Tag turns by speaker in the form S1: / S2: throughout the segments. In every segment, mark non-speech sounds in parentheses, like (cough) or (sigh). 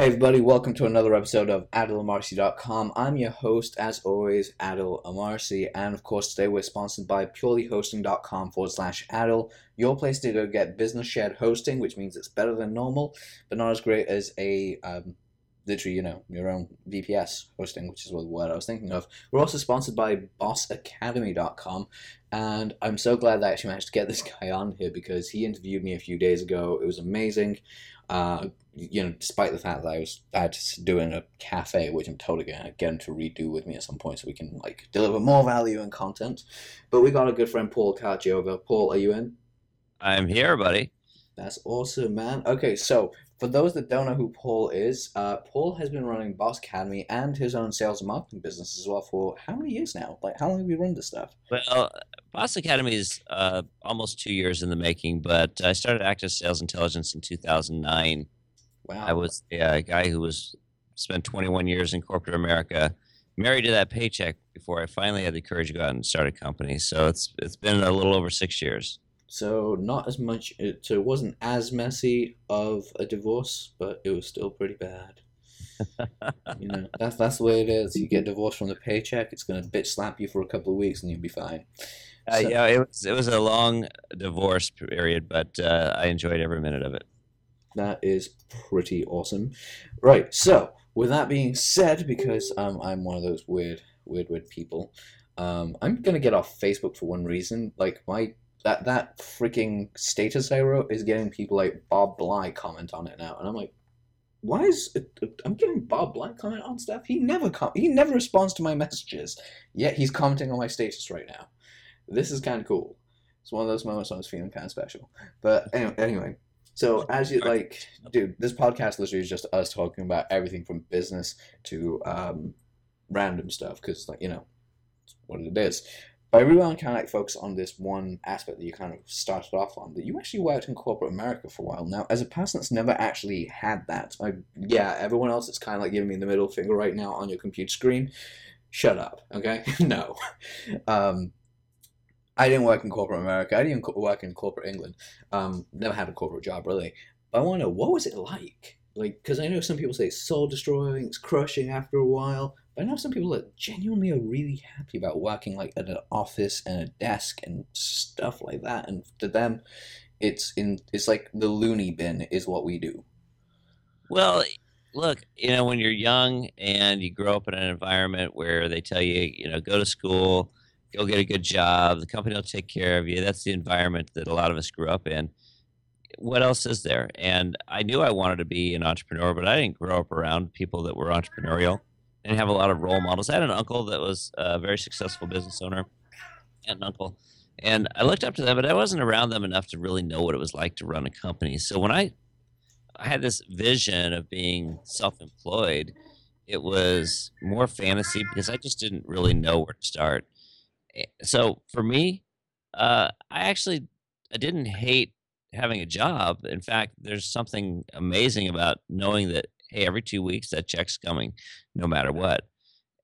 S1: Hey everybody, welcome to another episode of AdilAmarsi.com. I'm your host, as always, Adil Amarsi, and of course today we're sponsored by purelyhosting.com forward slash Adil, your place to go get business shared hosting, which means it's better than normal, but not as great as a um, literally, you know, your own VPS hosting, which is what I was thinking of. We're also sponsored by bossacademy.com, and I'm so glad that I actually managed to get (laughs) this guy on here because he interviewed me a few days ago. It was amazing. Uh, you know, despite the fact that I was I had to do in a cafe, which I'm totally gonna get him to redo with me at some point, so we can like deliver more value and content. But we got a good friend Paul over. Paul, are you in?
S2: I'm here, buddy.
S1: That's awesome, man. Okay, so for those that don't know who Paul is, uh, Paul has been running Boss Academy and his own sales and marketing business as well for how many years now? Like, how long have you run this stuff?
S2: Well, Boss Academy is uh, almost two years in the making, but I started Active Sales Intelligence in 2009. Wow. I was a guy who was spent 21 years in corporate America, married to that paycheck before I finally had the courage to go out and start a company. So it's it's been a little over six years.
S1: So not as much. It, so it wasn't as messy of a divorce, but it was still pretty bad. you know, (laughs) that's that's the way it is. You get divorced from the paycheck, it's gonna bitch slap you for a couple of weeks, and you'll be fine.
S2: Uh, yeah, it was it was a long divorce period, but uh, I enjoyed every minute of it.
S1: That is pretty awesome. Right. So with that being said, because um, I'm one of those weird, weird, weird people, um, I'm gonna get off Facebook for one reason. Like my that that freaking status I wrote is getting people like Bob Bly comment on it now, and I'm like, why is it, I'm getting Bob Bly comment on stuff? He never com- he never responds to my (laughs) messages, yet he's commenting on my status right now. This is kind of cool. It's one of those moments when I was feeling kind of special. But anyway, anyway, so as you like, dude, this podcast literally is just us talking about everything from business to um, random stuff because, like, you know, what it is. But I really want to kind of like focus on this one aspect that you kind of started off on that you actually worked in corporate America for a while. Now, as a person that's never actually had that, I, yeah, everyone else is kind of like giving me the middle finger right now on your computer screen. Shut up, okay? (laughs) no. Um, I didn't work in corporate America. I didn't even work in corporate England. Um, never had a corporate job really. But I want to know what was it like? Like, because I know some people say it's soul destroying, it's crushing after a while. I know some people that genuinely are really happy about working like at an office and a desk and stuff like that. And to them, it's in it's like the loony bin is what we do.
S2: Well, look, you know, when you're young and you grow up in an environment where they tell you, you know, go to school, go get a good job, the company will take care of you. That's the environment that a lot of us grew up in. What else is there? And I knew I wanted to be an entrepreneur, but I didn't grow up around people that were entrepreneurial and have a lot of role models. I had an uncle that was a very successful business owner, and an uncle, and I looked up to them, but I wasn't around them enough to really know what it was like to run a company. So when I I had this vision of being self-employed, it was more fantasy because I just didn't really know where to start. Eh, so for me, uh, I actually I didn't hate having a job. In fact, there's something amazing about knowing that hey, every two weeks that check's coming, no matter what.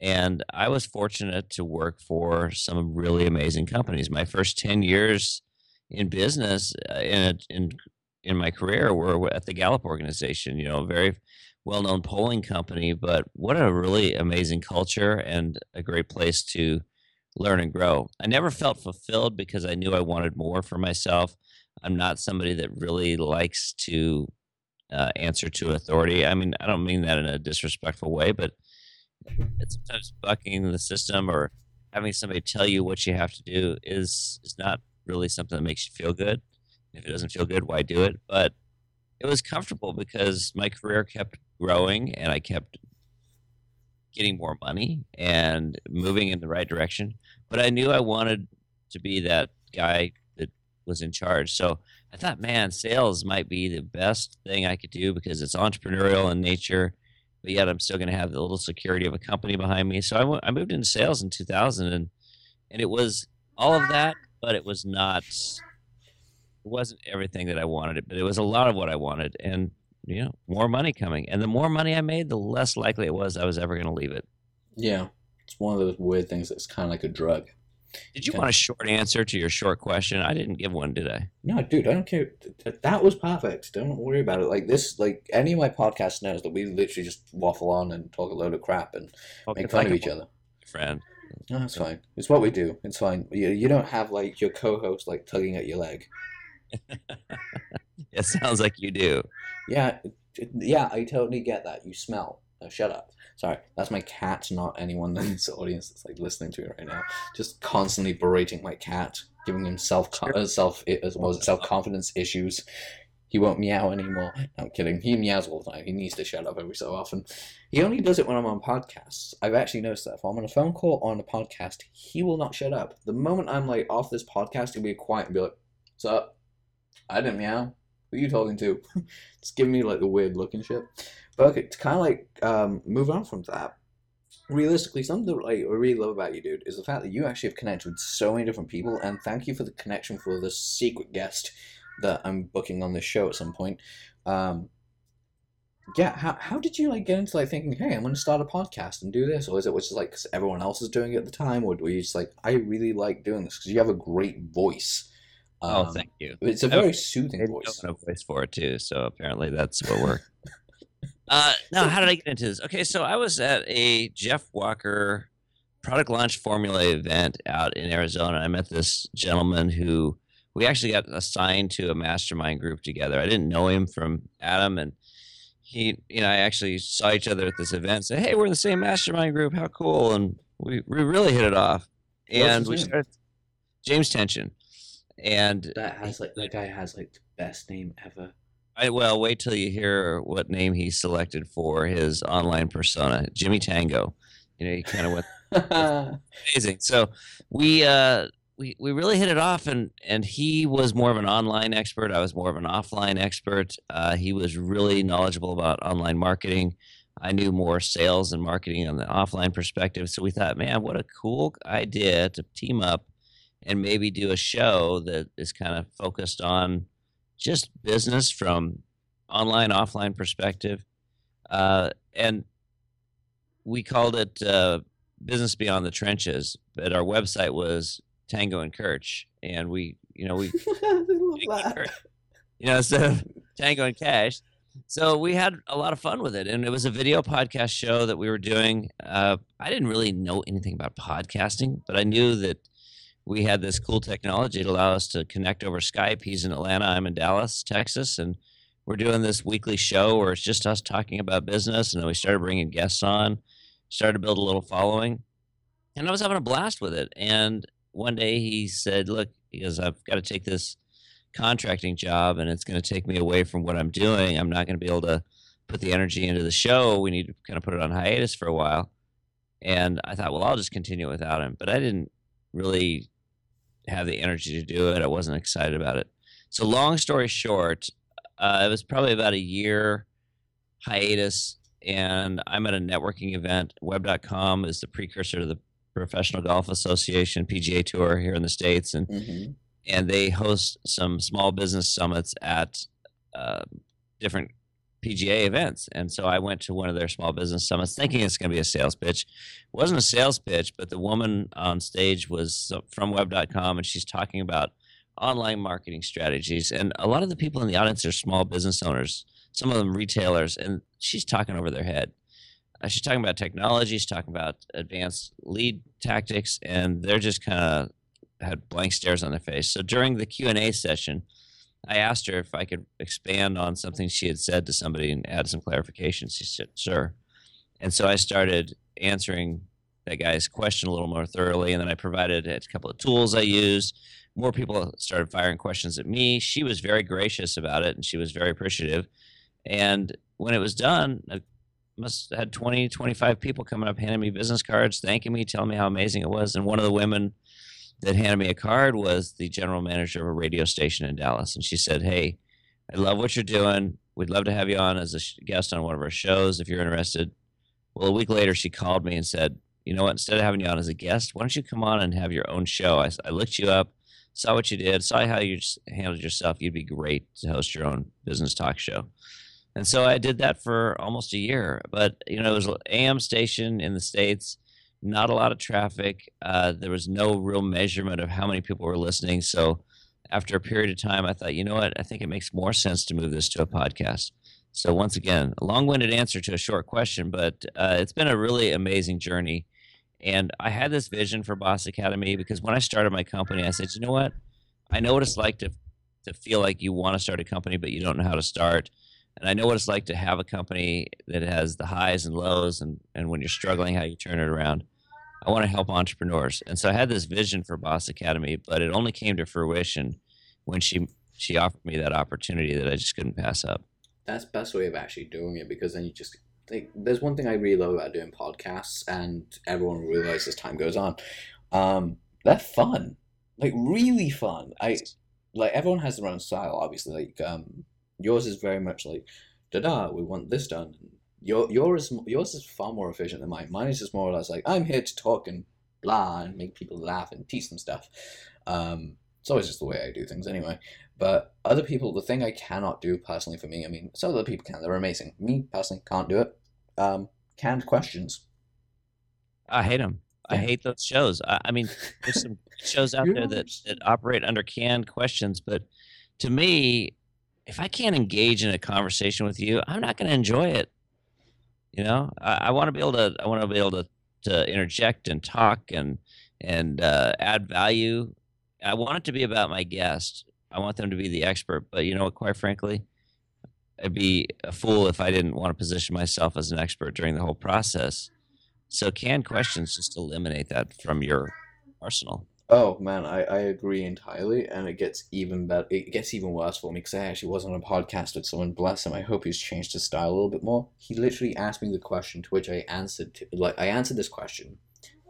S2: And I was fortunate to work for some really amazing companies. My first ten years in business uh, in in in my career were at the Gallup organization. You know, very well known polling company, but what a really amazing culture and a great place to learn and grow. I never felt fulfilled because I knew I wanted more for myself. I'm not somebody that really likes to uh, answer to authority. I mean, I don't mean that in a disrespectful way, but it's sometimes bucking the system or having somebody tell you what you have to do is is not really something that makes you feel good. If it doesn't feel good, why do it? But it was comfortable because my career kept growing and I kept getting more money and moving in the right direction. But I knew I wanted to be that guy that was in charge. So I thought, man, sales might be the best thing I could do because it's entrepreneurial in nature, but yet I'm still going to have the little security of a company behind me. So I, w- I moved into sales in 2000, and and it was all of that, but it was not. It wasn't everything that I wanted, it, but it was a lot of what I wanted, and you know, more money coming. And the more money I made, the less likely it was I was ever going to leave it.
S1: Yeah, it's one of those weird things that's kind of like a drug.
S2: Did you want a short answer to your short question? I didn't give one, did I?
S1: No, dude, I don't care. Th- th- That was perfect. Don't worry about it. Like this, like any of my podcasts knows that we literally just waffle on and talk a load of crap and
S2: Okay,
S1: make fun of
S2: could
S1: each other.
S2: Friend.
S1: No, that's fine. It's what we do. It's fine. You, you don't have like your co-host like tugging at your leg. (laughs)
S2: It sounds like you do.
S1: Yeah, yeah, I totally get that. You smell. Oh, shut up. Sorry, that's my cat, not anyone in this audience that's like listening to it right now. Just constantly berating my cat, giving him self uh, self as well as self confidence issues. He won't meow anymore. No, I'm kidding. He meows all the time. He needs to shut up every so often. He only does it when I'm on podcasts. I've actually noticed that if I'm on a phone call or on a podcast, he will not shut up. The moment I'm like off this podcast, he'll be quiet and be like, "What's up? I didn't meow. Who are you talking to?" (laughs) Just giving me like the weird look and shit. But okay, to kind of like um, move on from that. Realistically, something that like, I really love about you, dude, is the fact that you actually have connected with so many different people, and thank you for the connection for the secret guest that I'm booking on this show at some point. Um, yeah, how, how did you like get into like thinking, hey, I'm going to start a podcast and do this, or is it just like because everyone else is doing it at the time, or were you just like, I really like doing this because you have a great voice.
S2: Oh,
S1: Um,
S2: thank you.
S1: It's a
S2: Oh,
S1: very soothing voice.
S2: a voice for it too. So apparently that's what worked. (laughs) uh, now, how did I get into this? Okay, so I was at a Jeff Walker product launch formula event out in Arizona. I met this gentleman who we actually got assigned to a mastermind group together. I didn't know him from Adam, and he, you know, I actually saw each other at this event. Said, "Hey, we're in the same mastermind group. How cool!" And we we really hit it off. And we started James Tension, and
S1: That has like that guy has like the best name ever.
S2: I well wait till you hear what name he selected for his online persona, Jimmy Tango. You know, he kind of went (laughs) amazing. So we uh we we really hit it off, and and he was more of an online expert. I was more of an offline expert. Uh, he was really knowledgeable about online marketing. I knew more sales and marketing on the offline perspective. So we thought, man, what a cool idea to team up and maybe do a show that is kind of focused on just business from online offline perspective. Uh, and we called it uh, business beyond the trenches but our website was tango and kirch and we you know we (laughs)
S1: I love that.
S2: you know instead of tango and cash. So we had a lot of fun with it and it was a video podcast show that we were doing. Uh, i didn't really know anything about podcasting but i knew that we had this cool technology to allow us to connect over Skype. He's in Atlanta, I'm in Dallas, Texas, and we're doing this weekly show where it's just us talking about business. And then we started bringing guests on, started to build a little following, and I was having a blast with it. And one day he said, "Look, goes, I've got to take this contracting job, and it's going to take me away from what I'm doing. I'm not going to be able to put the energy into the show. We need to kind of put it on hiatus for a while." And I thought, well, I'll just continue without him. But I didn't really have the energy to do it. I wasn't excited about it. So, long story short, uh, it was probably about a year hiatus, and I'm at a networking event. Web.com is the precursor to the Professional Golf Association PGA Tour here in the States, and
S1: Mhm.
S2: and they host some small business summits at uh, different PGA events. And so I went to one of their small business summits thinking it's going to be a sales pitch. It wasn't a sales pitch, but the woman on stage was from web.com and she's talking about online marketing strategies. And a lot of the people in the audience are small business owners, some of them retailers, and she's talking over their head. Uh, she's talking about technology, she's talking about advanced lead tactics, and they're just kind of had blank stares on their face. So during the Q&A session, I asked her if I could expand on something she had said to somebody and add some clarification. She said, "Sure." And so I started answering that guy's question a little more thoroughly, and then I provided a couple of tools I used. More people started firing questions at me. She was very gracious about it, and she was very appreciative. And when it was done, I must have had 20, 25 people coming up, handing me business cards, thanking me, telling me how amazing it was. And one of the women that handed me a card was the general manager of a radio station in Dallas. And she said, Hey, I love what you're doing. We'd love to have you on as a guest on one of our shows if you're interested. Well, a week later, she called me and said, You know what? Instead of having you on as a guest, why don't you come on and have your own show? I looked you up, saw what you did, saw how you handled yourself. You'd be great to host your own business talk show. And so I did that for almost a year. But, you know, it was an AM station in the States not a lot of traffic. Uh, there was no real measurement of how many people were listening. So after a period of time, I thought, you know what? I think it makes more sense to move this to a podcast. So once again, a long-winded answer to a short question, but uh, it's been a really amazing journey. And I had this vision for Boss Academy because when I started my company, I said, you know what? I know what it's like to to feel like you want to start a company but you don't know how to start. And I know what it's like to have a company that has the highs and lows and, and when you're struggling, how you turn it around. I want to help entrepreneurs. And so I had this vision for Boss Academy, but it only came to fruition when she she offered me that opportunity that I just couldn't pass up.
S1: That's best way of actually doing it because then you just like there's one thing I really love about doing podcasts and everyone realizes as time goes on. Um, they're fun. Like really fun. I like everyone has their own style, obviously. Like um yours is very much like da da, we want this done. Your yours yours is far more efficient than mine. Mine is just more or less like I'm here to talk and blah and make people laugh and teach them stuff. Um it's always just the way I do things anyway. But other people, the thing I cannot do personally for me, I mean, some other people can. They're amazing. Me personally can't do it. Um, canned questions.
S2: I hate them. I hate those shows. I, I mean, there's some (laughs) shows out there that, that operate under canned questions, but to me, if I can't engage in a conversation with you, I'm not going to enjoy it. You know, I, I want to be able to. I want to be able to to interject and talk and and uh, add value. I want it to be about my guest. I want them to be the expert. But you know what? Quite frankly, I'd be a fool if I didn't want to position myself as an expert during the whole process. So canned questions just eliminate that from your arsenal.
S1: Oh man, I, I agree entirely, and it gets even better. It gets even worse for me because I actually was on a podcast with someone. Bless him. I hope he's changed his style a little bit more. He literally asked me the question to which I answered. To, like I answered this question,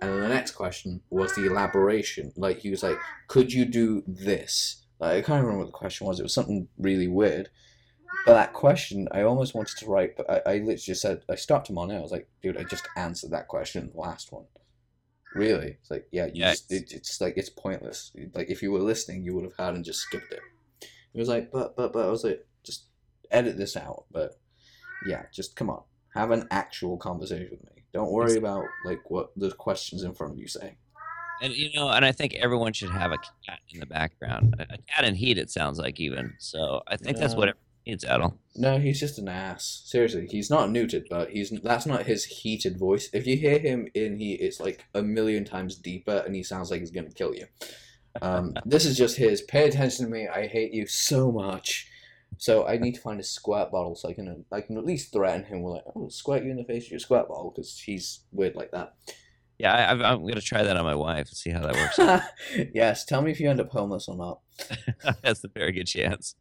S1: and then the next question was the elaboration. Like he was like, "Could you do this?" Like, I can't remember what the question was. It was something really weird. But that question, I almost wanted to write, but I, I literally just said, I stopped him on it. I was like, dude, I just answered that question, the last one. Really? It's like, yeah, you
S2: Yeah,
S1: just, it, it's like, it's pointless. Like, if you were listening, you would have had and just skipped it. It was like, but, but, but, I was like, just edit this out. But yeah, just come on. Have an actual conversation with me. Don't worry about, like, what the questions in front of you say.
S2: And you know, and I think everyone should have a cat in the background. A a cat in heat, it sounds like even. So I think that's what
S1: Yeah.
S2: it needs, Adel.
S1: No, he's just an ass. Seriously, he's not neutered, but he's that's not his heated voice. If you hear him in he, it's like a million times deeper, and he sounds like he's gonna kill you. Um, (laughs) this is just his. Pay attention to me. I hate you so much. So I need to find a squirt bottle so I can I can at least threaten him with like, oh, squirt you in the face with your squirt bottle because he's weird like that.
S2: Yeah, I, I'm gonna try that on my wife and see how that works. (laughs)
S1: yes, tell me if you end up homeless or not. (laughs)
S2: that's a very good chance.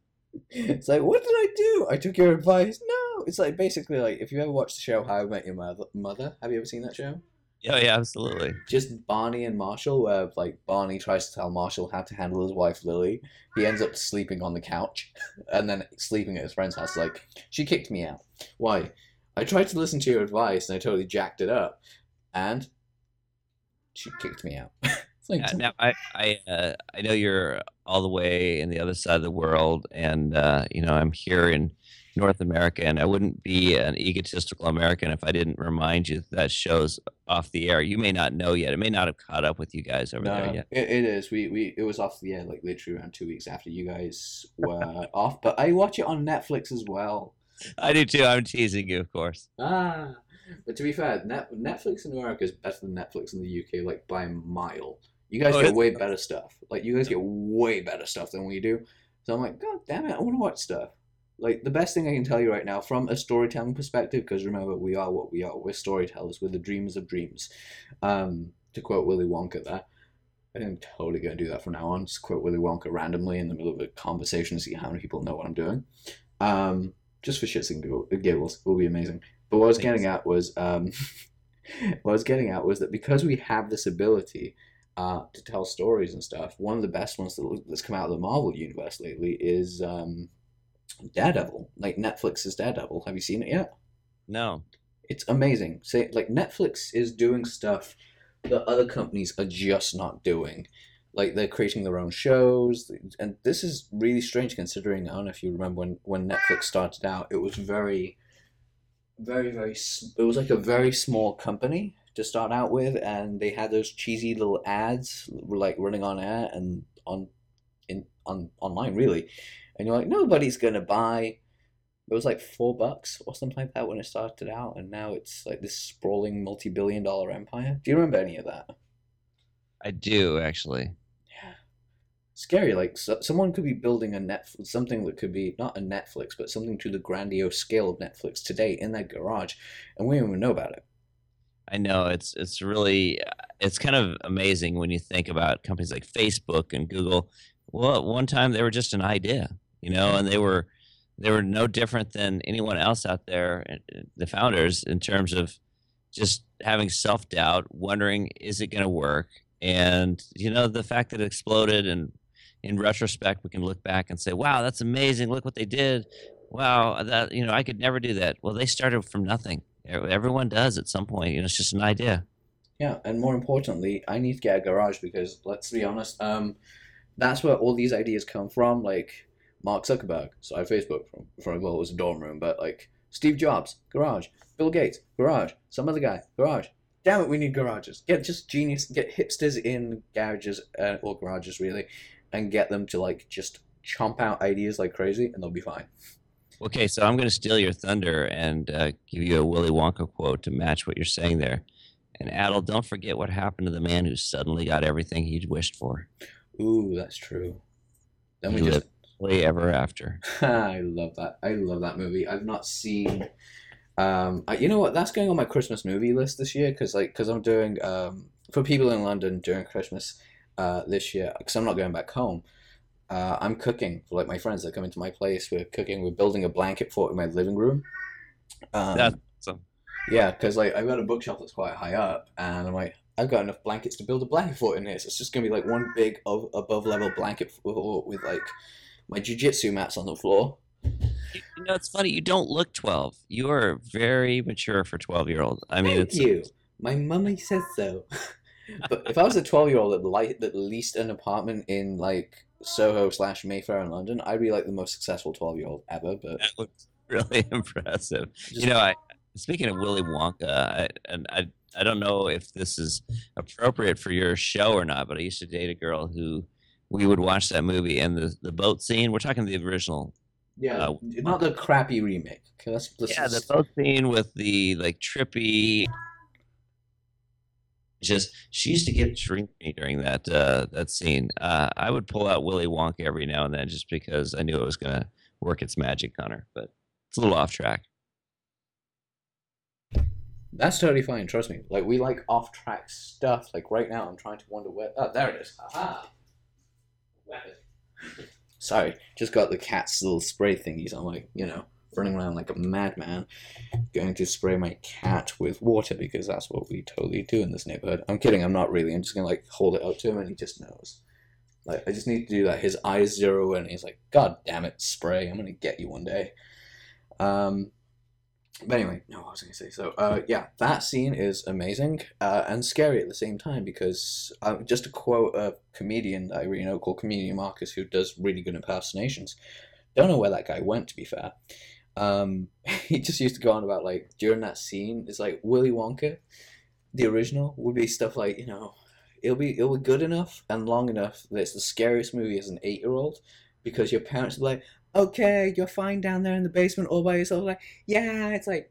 S1: It's like, what did I do? I took your advice. No, it's like basically like if you ever watched the show How I Met Your Mother. Mother, have you ever seen that show?
S2: Yeah, yeah, absolutely.
S1: Just Barney and Marshall, where like Barney tries to tell Marshall how to handle his wife Lily. He ends up sleeping on the couch, (laughs) and then sleeping at his friend's house. Like she kicked me out. Why? I tried to listen to your advice and I totally jacked it up, and she kicked me out. (laughs) it's like,
S2: Uh, now I I uh, I know you're all the way in the other side of the world, and uh, you know I'm here in North America, and I wouldn't be an egotistical American if I didn't remind you that, that show's off the air. You may not know yet; it may not have caught up with you guys over there yet.
S1: it, it is. We, we it was off the air like literally around two weeks after you guys were (laughs) off. But I watch it on Netflix as well.
S2: I do too. I'm teasing you, of course.
S1: Ah, but to be fair, Net, Netflix in America is better than Netflix in the UK, like by a mile. You guys
S2: Oh,
S1: get way better stuff. Like you guys get way better stuff than we do. So I'm like, God damn it, I want to watch stuff. Like the best thing I can tell you right now, from a storytelling perspective, because remember we are what we are. We're storytellers. We're the dreamers of dreams. Um, to quote Willy Wonka, there. I think I'm totally gonna do that from now on. Just quote Willy Wonka randomly in the middle of a conversation, to see how many people know what I'm doing. Um, just for shits and giggles, it will be amazing. But what I was getting at was, um, (laughs) what I was getting at was that because we have this ability uh, to tell stories and stuff, one of the best ones that, that's come out of the Marvel universe lately is um, Daredevil, like Netflix's Daredevil. Have you seen it yet?
S2: No,
S1: It's amazing. Say like Netflix is doing stuff that other companies are just not doing. Like they're creating their own shows, and this is really strange considering. I don't know if you remember when when Netflix started out, it was very, very very. It was like a very small company to start out with, and they had those cheesy little ads like running on air and on in on online really, and you're like nobody's gonna buy. It was like four bucks or something like that when it started out, and now it's like this sprawling multi-billion-dollar empire. Do you remember any of that?
S2: I do actually.
S1: Yeah, scary. Like so, someone could be building a Netflix, something that could be not a Netflix, but something to the grandiose scale of Netflix today in their garage, and we don't even know about it.
S2: I know it's it's really it's kind of amazing when you think about companies like Facebook and Google. Well, at one time they were just an idea, you know, and they were they were no different than anyone else out there, eh, eh, the founders, in terms of just having self doubt, wondering is it going to work, and you know the fact that it exploded, and in retrospect we can look back and say, wow, that's amazing! Look what they did. Wow, that you know I could never do that. Well, they started from nothing. Everyone does at some point. You know, it's just an idea.
S1: Yeah, and more importantly, I need to get a garage because let's be honest, um, that's where all these ideas come from. Like Mark Zuckerberg, so Facebook from, from well, it was a dorm room, but like Steve Jobs, garage. Bill Gates, garage. Some other guy, garage. Damn it, we need garages. Get just genius, get hipsters in garages uh, or garages really, and get them to like just chomp out ideas like crazy, and they'll be fine.
S2: Okay, so I'm going to steal your thunder and uh, give you a Willy Wonka quote to match what you're saying there. And Adel, don't forget what happened to the man who suddenly got everything he'd wished for.
S1: Ooh, that's true.
S2: Then we just play ever after. (laughs)
S1: I love that. I love that movie. I've not seen. Um, I, you know what? That's going on my Christmas movie list this year because like because I'm doing um for people in London during Christmas uh this year because I'm not going back home uh, I'm cooking for like my friends that come into my place. We're cooking. We're building a blanket fort in my living room.
S2: Um, that's awesome.
S1: Yeah, because like I've got a bookshelf that's quite high up, and I'm like, I've got enough blankets to build a blanket fort in here. So it's just gonna be like one big of, above level blanket fort with like my jujitsu mats on the floor.
S2: You know, it's funny. You don't look 12. You are very mature for 12 year old. I mean,
S1: Thank
S2: it's
S1: you. My mummy says so. (laughs) but if I was a 12 year old that like that leased an apartment in like Soho slash Mayfair in London, I'd be like the most successful 12 year old ever. But
S2: that looks really (laughs) impressive. Just, you know, I speaking of Willy Wonka, I, and I I don't know if this is appropriate for your show or not, but I used to date a girl who we would watch that movie and the the boat scene. We're talking the original.
S1: Yeah, uh, not the crappy remake. Okay, let's, let's
S2: yeah, the boat scene with the like trippy just she used to get me during that uh, that scene. Uh, I would pull out Willy Wonka every now and then just because I knew it was gonna work its magic on her. But it's a little off track.
S1: That's totally fine. Trust me. Like we like off track stuff. Like right now, I'm trying to wonder where. Oh, there it is. Aha. (laughs) Sorry, just got the cat's little spray thingies. I'm like, you know running around like a madman, going to spray my cat with water because that's what we totally do in this neighborhood. I'm kidding, I'm not really. I'm just gonna like hold it out to him and he just knows. Like I just need to do that. His eyes zero in. He's like, God damn it, spray! I'm gonna get you one day. Um, but anyway, no, I was gonna say. So, uh, yeah, that scene is amazing uh, and scary at the same time because uh, just to quote a comedian that I really know called Comedian Marcus, who does really good impersonations. Don't know where that guy went, to be fair um, (laughs) he just used to go on about like during that scene, it's like Willy Wonka, the original, would be stuff like you know, it'll be it'll be good enough and long enough that it's the scariest movie as an eight year old, because your parents are like, okay, you're fine down there in the basement all by yourself. Like, yeah, it's like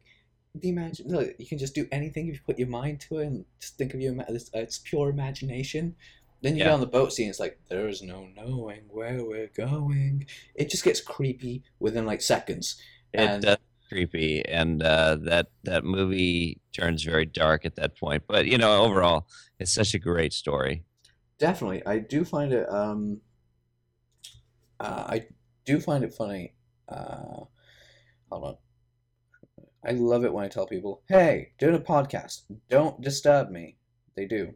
S1: the imagine look, you can just do anything if you put your mind to it and just think of your it's, it's pure imagination. Then you yeah. get on the boat scene. It's like there is no knowing where we're going. It just gets creepy within like seconds
S2: and, it, uh, creepy, and uh, that that movie turns very dark at that point. But you know, overall, it's such a great story.
S1: Definitely, I do find it. Um, uh, I do find it funny. Uh, hold on. I love it when I tell people, "Hey, doing a podcast. Don't disturb me." They do.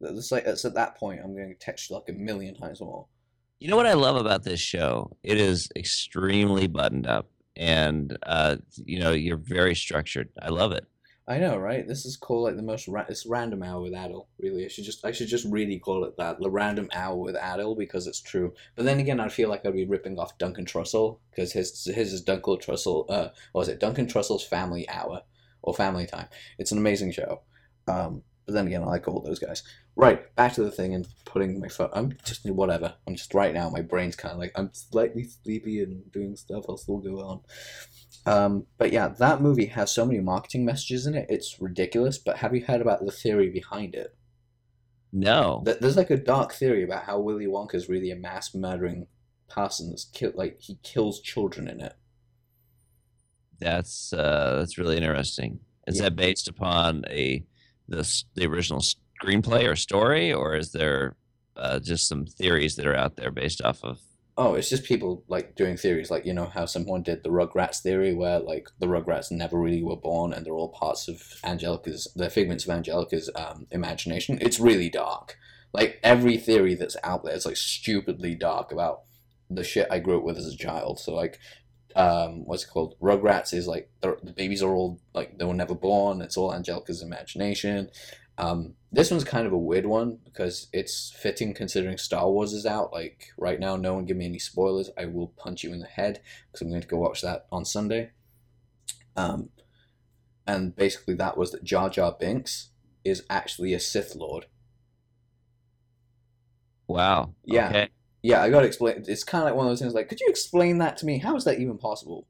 S1: It's like it's at that point I'm going to text you like a million times more.
S2: You know what I love about this show? It is extremely buttoned up and uh, you know you're very structured. I love it.
S1: I know, right? This is called like the most ra- it's random hour with Adel. Really, I should just I should just really call it that, the random hour with Adel because it's true. But then again, I feel like I'd be ripping off Duncan Trussell because his his is Duncan Trussell. Uh, what was it Duncan Trussell's Family Hour or Family Time? It's an amazing show. Um, but then again, I like all those guys. Right, back to the thing and putting my phone. I'm just whatever. I'm just right now. My brain's kind of like I'm slightly sleepy and doing stuff. I'll still go on. Um, but yeah, that movie has so many marketing messages in it. It's ridiculous. But have you heard about the theory behind it?
S2: No.
S1: There's like a dark theory about how Willy Wonka is really a mass murdering person that's killed. like he kills children in it.
S2: That's uh, that's really interesting. Is
S1: Yeah.
S2: that based upon a the s- the original screenplay or story, or is there uh, just some theories that are out there based off of?
S1: Oh, it's just people like doing theories, like you know how someone did the Rugrats theory, where like the Rugrats never really were born, and they're all parts of Angelica's, they're figments of Angelica's um, imagination. It's really dark. Like every theory that's out there is like stupidly dark about the shit I grew up with as a child. So like, um, what's it called? Rugrats is like the the babies are all like they were never born. It's all Angelica's imagination. Um, this one's kind of a weird one because it's fitting considering Star Wars is out. Like right now, no one give me any spoilers. I will punch you in the head because I'm going to go watch that on Sunday. Um, and basically, that was that Jar Jar Binks is actually a Sith Lord.
S2: Wow.
S1: Yeah.
S2: Okay.
S1: Yeah, I gotta explain. It's kind of like one of those things. Like, could you explain that to me? How is that even possible?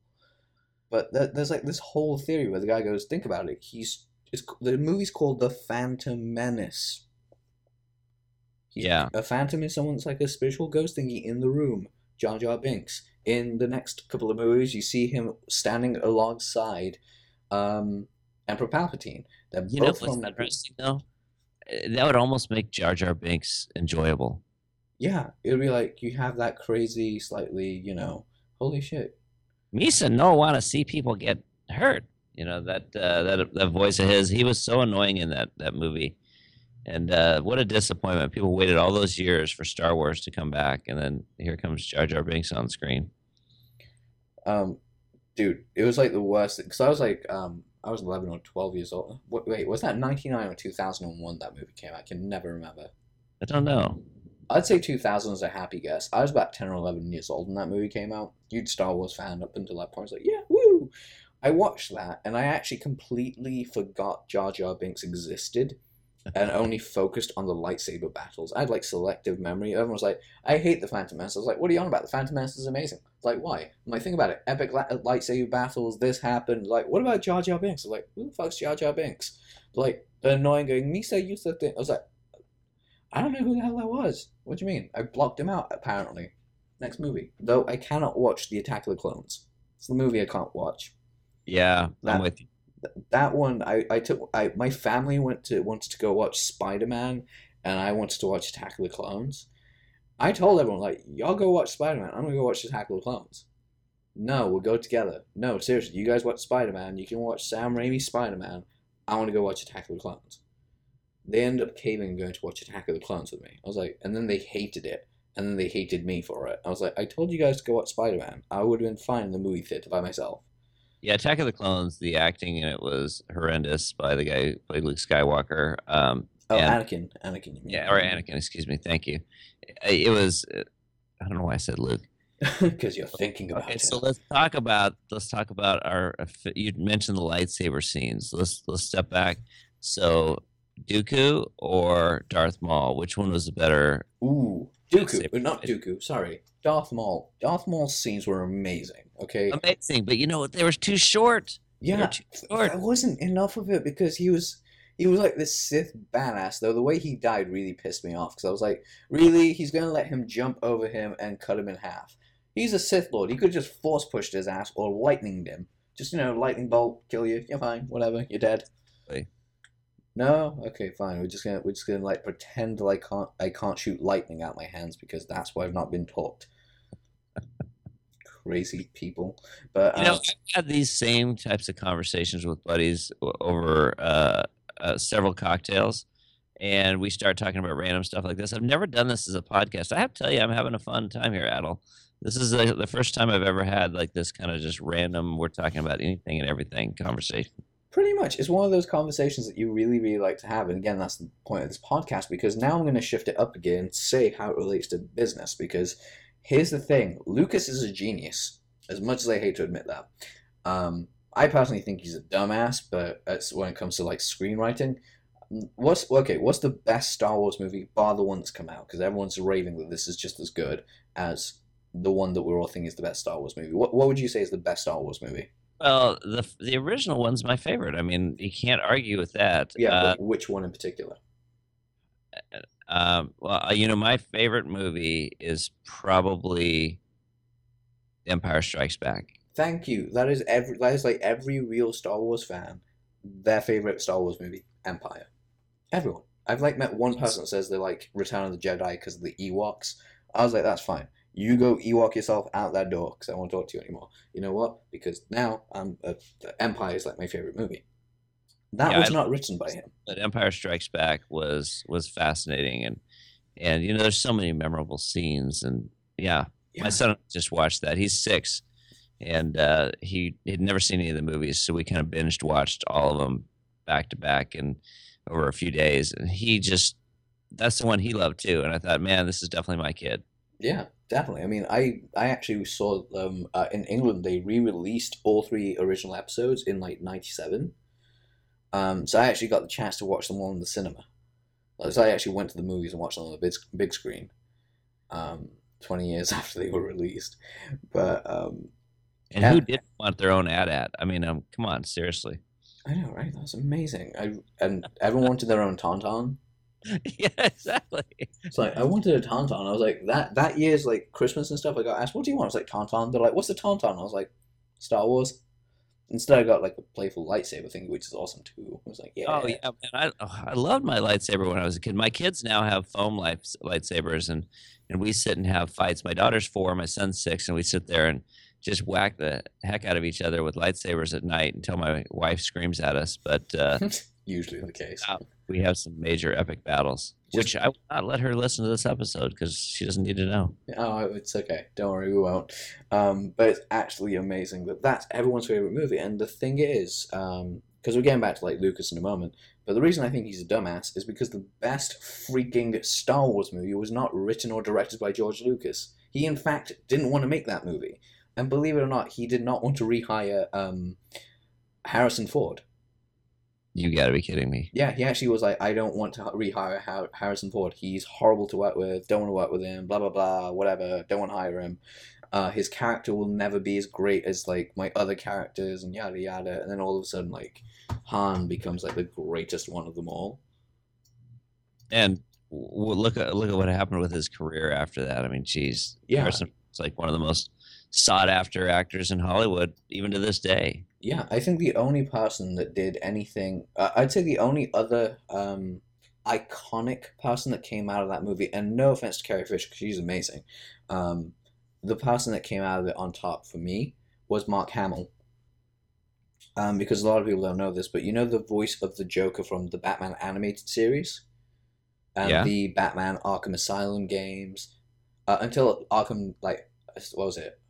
S1: But th- there's like this whole theory where the guy goes, "Think about it. He's it's the movie's called The Phantom Menace. He's-
S2: Yeah.
S1: a phantom is someone that's like a spiritual ghost thingy in the room. Jar Jar Binks. In the next couple of movies, you see him standing alongside um, Emperor Palpatine. They're
S2: You know
S1: both
S2: what's interesting though? That would almost make Jar Jar Binks enjoyable.
S1: Yeah. It'll be like you have that crazy, slightly, you know, holy shit.
S2: Misa no want to see people get hurt. You know that uh, that that voice of his. He was so annoying in that that movie, and uh, what a disappointment. People waited all those years for Star Wars to come back, and then here comes Jar Jar Binks on screen.
S1: Um, dude, it was like the worst because I was like, um, I was eleven or twelve years old. Wait, was that ninety nine or two thousand and one that movie came out? I can never remember.
S2: I don't know.
S1: I'd say two thousand is a happy guess. I was about ten or eleven years old when that movie came out. Huge Star Wars fan up until that point. I was like, yeah, woo! I watched that and I actually completely forgot Jar Jar Binks existed. And (laughs) only focused on the lightsaber battles. I had like selective memory. Everyone was like, "I hate the Phantom Menace." I was like, "What are you on about? The Phantom Menace is amazing." Like, why? I'm like, think about it. Epic la- lightsaber battles. This happened. Like, what about Jar Jar Binks? I was like, who the fuck's Jar Jar Binks? Like the annoying going, Misa used to think. I was like, I don't know who the hell that was. What do you mean? I blocked him out. Apparently, next movie. Though I cannot watch the Attack of the Clones. It's the movie I can't watch.
S2: Yeah,
S1: That-
S2: I'm with you.
S1: That one, I, I took. I my family went to wanted to go watch Spider Man, and I wanted to watch Attack of the Clones. I told everyone like, y'all go watch Spider Man. I'm gonna go watch Attack of the Clones. No, we'll go together. No, seriously, you guys watch Spider Man. You can watch Sam Raimi's Spider Man. I want to go watch Attack of the Clones. They ended up caving and going to watch Attack of the Clones with me. I was like, and then they hated it, and then they hated me for it. I was like, I told you guys to go watch Spider Man. I would have been fine in the movie theater by myself.
S2: Yeah, Attack of the Clones. The acting in it was horrendous by the guy who played Luke Skywalker. Um,
S1: Oh,
S2: And-
S1: Anakin, Anakin. You mean.
S2: yeah, or Anakin. Excuse me. Thank you. It was. uh, I don't know why I said Luke. (laughs)
S1: because you're thinking about
S2: Okay,
S1: it.
S2: so let's talk about let's talk about our. You mentioned the lightsaber scenes. Let's let's step back. So, Dooku or Darth Maul? Which one was the better?
S1: Ooh, Dooku,
S2: Lightsaber
S1: uh, not. Dooku. Sorry, Darth Maul. Darth Maul's scenes were amazing. Okay,
S2: Amazing, but you know what? They were too short.
S1: Yeah,
S2: too short.
S1: there wasn't enough of it because he was he was like this Sith badass. Though the way he died really pissed me off because I was like, really, he's gonna let him jump over him and cut him in half. He's a Sith Lord. He could just force pushed his ass or lightninged him. Just you know, lightning bolt, kill you. You're fine. Whatever. You're dead. No, okay, fine. We're just gonna we're just gonna like pretend like can't I can't shoot lightning out my hands because that's what I've not been taught. Crazy people, but
S2: You know,
S1: um,
S2: I've had these same types of conversations with buddies over uh, uh, several cocktails, and we start talking about random stuff like this. I've never done this as a podcast. I have to tell you, I'm having a fun time here, Adel. This is the, the first time I've ever had like this kind of just random. We're talking about anything and everything conversation.
S1: Pretty much it's one of those conversations that you really really like to have and again that's the point of this podcast because now i'm going to shift it up again say how it relates to business because here's the thing lucas is a genius as much as i hate to admit that um, i personally think he's a dumbass but when it comes to like screenwriting What's okay? What's the best Star Wars movie, bar the one that's come out? Because everyone's raving that this is just as good as the one that we're all thinking is the best Star Wars movie. What What would you say is the best Star Wars movie?
S2: Well, the the original one's my favorite. I mean, you can't argue with that.
S1: Yeah,
S2: Uh,
S1: which one in particular?
S2: um, well, you know, my favorite movie is probably Empire Strikes Back.
S1: Thank you. That is every. That is like every real Star Wars fan, their favorite Star Wars movie, Empire. Everyone. I've like met one person that says they like Return of the Jedi because of the Ewoks. I was like, that's fine. You go Ewok yourself out that door because I won't talk to you anymore. You know what? Because now I'm uh, Empire is like my favorite movie. That
S2: Yeah,
S1: was
S2: I-
S1: not written by him.
S2: But Empire Strikes Back was was fascinating, and and you know, there's so many memorable scenes, and yeah,
S1: Yeah.
S2: my son just watched that. He's six, and uh, he had never seen any of the movies, so we kind of binged watched all of them back to back and over a few days. And he just that's the one he loved too. And I thought, man, this is definitely my kid.
S1: Yeah, definitely. I mean, I I actually saw them uh, in England. They re-released all three original episodes in like '97. Um, so I actually got the chance to watch them all in the cinema. So I actually went to the movies and watched them on the big big screen. Um, Twenty years (laughs) after they were released, but um,
S2: And who didn't want their own AT-AT? I mean, um, come on, seriously.
S1: I know, right? That's amazing. I and everyone wanted their own tauntaun. (laughs)
S2: yeah, exactly.
S1: It's like I wanted a tauntaun. I was like that that year's like Christmas and stuff. I got asked, "What do you want?" I was like tauntaun. They're like, "What's the tauntaun?" I was like, "Star Wars." Instead, I got like a playful lightsaber thing, which is awesome too. I was like, "Yeah,
S2: Oh yeah, man, I oh, I loved my lightsaber when I was a kid. My kids now have foam lights, lightsabers, and and we sit and have fights. My daughter's four, my son's six, and we sit there and just whack the heck out of each other with lightsabers at night until my wife screams at us. But uh, (laughs)
S1: usually the case."
S2: We have some major epic battles, which I will not let her listen to this episode because she doesn't need to know.
S1: Oh, it's okay. Don't worry, we won't. Um, but it's actually amazing that that's everyone's favorite movie. And the thing is, because we're getting back to like Lucas in a moment, but the reason I think he's a dumbass is because the best freaking Star Wars movie was not written or directed by George Lucas. He, in fact, didn't want to make that movie. And believe it or not, he did not want to rehire um, Harrison Ford.
S2: You got to be kidding me.
S1: Yeah, he actually was like, I don't want to rehire Har- Harrison Ford. He's horrible to work with. Don't want to work with him. Blah blah blah. Whatever. Don't want to hire him. Uh, his character will never be as great as like my other characters and yada yada. And then all of a sudden, like Han becomes like the greatest one of them all.
S2: And look at look at what happened with his career after that. I mean, geez,
S1: Yeah.
S2: Harrison was like one of the most sought after actors in Hollywood, even to this day.
S1: Yeah, I think the only person that did anything, uh, I'd say the only other um, iconic person that came out of that movie, and no offense to Carrie Fisher, 'cause she's amazing, um, the person that came out of it on top for me was Mark Hamill. Um, because a lot of people don't know this, but you know the voice of the Joker from the Batman animated series? And
S2: Yeah.
S1: the Batman Arkham Asylum games. Uh, until Arkham, like, what was it?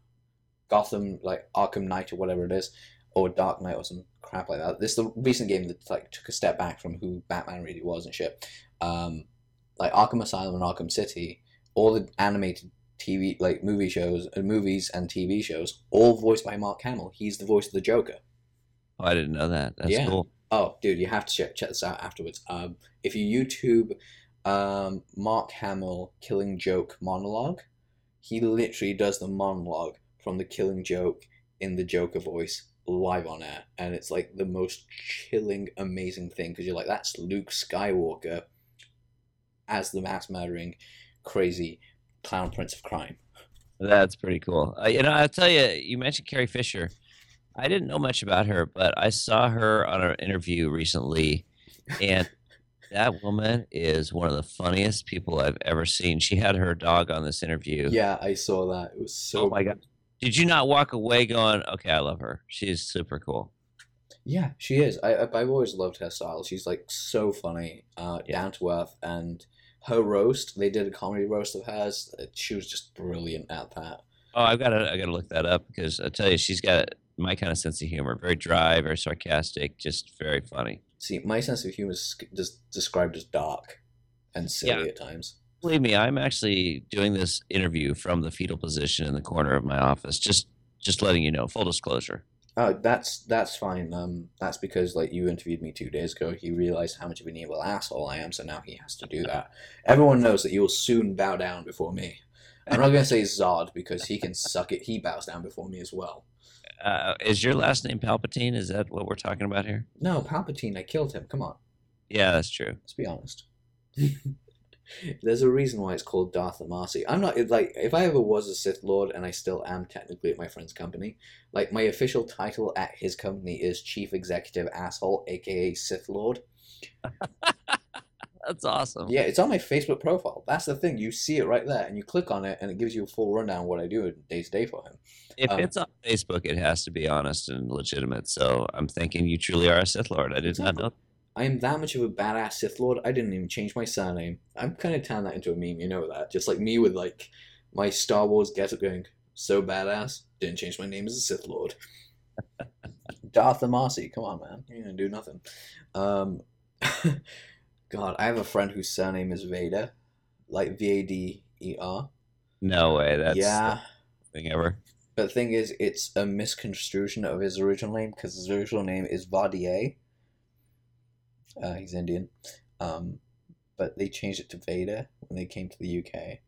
S1: Gotham, like Arkham Knight or whatever it is or Dark Knight or some crap like that. This is the recent game that like took a step back from who Batman really was and shit. Um, like Arkham Asylum and Arkham City, all the animated TV like movie shows, uh, movies and TV shows, all voiced by Mark Hamill. He's the voice of the Joker.
S2: Oh, I didn't know that. That's
S1: Yeah.
S2: cool.
S1: Oh, dude, you have to check check this out afterwards. Um, if you YouTube um, Mark Hamill Killing Joke monologue, he literally does the monologue from the Killing Joke in the Joker voice live on air, and it's like the most chilling, amazing thing because you're like, that's Luke Skywalker as the mass murdering, crazy clown prince of crime.
S2: That's pretty cool. Uh, you know, I'll tell you, you mentioned Carrie Fisher. I didn't know much about her, but I saw her on an interview recently, and (laughs) that woman is one of the funniest people I've ever seen. She had her dog on this interview.
S1: Yeah, I saw that. It was so.
S2: Oh my god! Did you not walk away going, "Okay, I love her. She's super cool."
S1: Yeah, she is. I I've always loved her style. She's like so funny, uh,
S2: Yeah.
S1: down to earth, and her roast. They did a comedy roast of hers. uh, She was just brilliant at that.
S2: Oh, I've got to, I got to look that up because I tell you, she's got my kind of sense of humor. Very dry, very sarcastic, just very funny.
S1: See, my sense of humor is just described as dark and silly at times.
S2: Believe me, I'm actually doing this interview from the fetal position in the corner of my office. Just, just letting you know. Full disclosure.
S1: Oh, that's that's fine. Um, that's because like you interviewed me two days ago. He realized how much of an evil asshole I am, so now he has to do that. Everyone knows that you will soon bow down before me. I'm not gonna say Zod because he can suck it. He bows down before me as well.
S2: Uh, is your last name Palpatine? Is that what we're talking about here?
S1: No, Palpatine. I killed him. Come on,
S2: Yeah, that's true.
S1: let's be honest. (laughs) There's a reason why it's called Darth Amarsi. I'm not like if I ever was a Sith Lord, and I still am technically at my friend's company. Like my official title at his company is Chief Executive Asshole, aka Sith Lord. (laughs)
S2: That's awesome.
S1: Yeah, it's on my Facebook profile. That's the thing. You see it right there, and you click on it, and it gives you a full rundown of what I do day to day for him.
S2: If
S1: Um,
S2: it's on Facebook, it has to be honest and legitimate. So I'm thinking you truly are a Sith Lord. I did not know.
S1: I am that much of a badass Sith Lord. I didn't even change my surname. I'm kind of turning that into a meme. You know that, just like me with like my Star Wars getup going so badass. Didn't change my name as a Sith Lord. (laughs) Darth Amarsi, come on, man. You didn't do nothing. Um, (laughs) God, I have a friend whose surname is Vader, like V A D E R.
S2: No way. That's
S1: Yeah.
S2: the thing ever.
S1: But the thing is, it's a misconstruction of his original name because his original name is Vadier. Uh, he's Indian. Um, but they changed it to Vader when they came to the UK.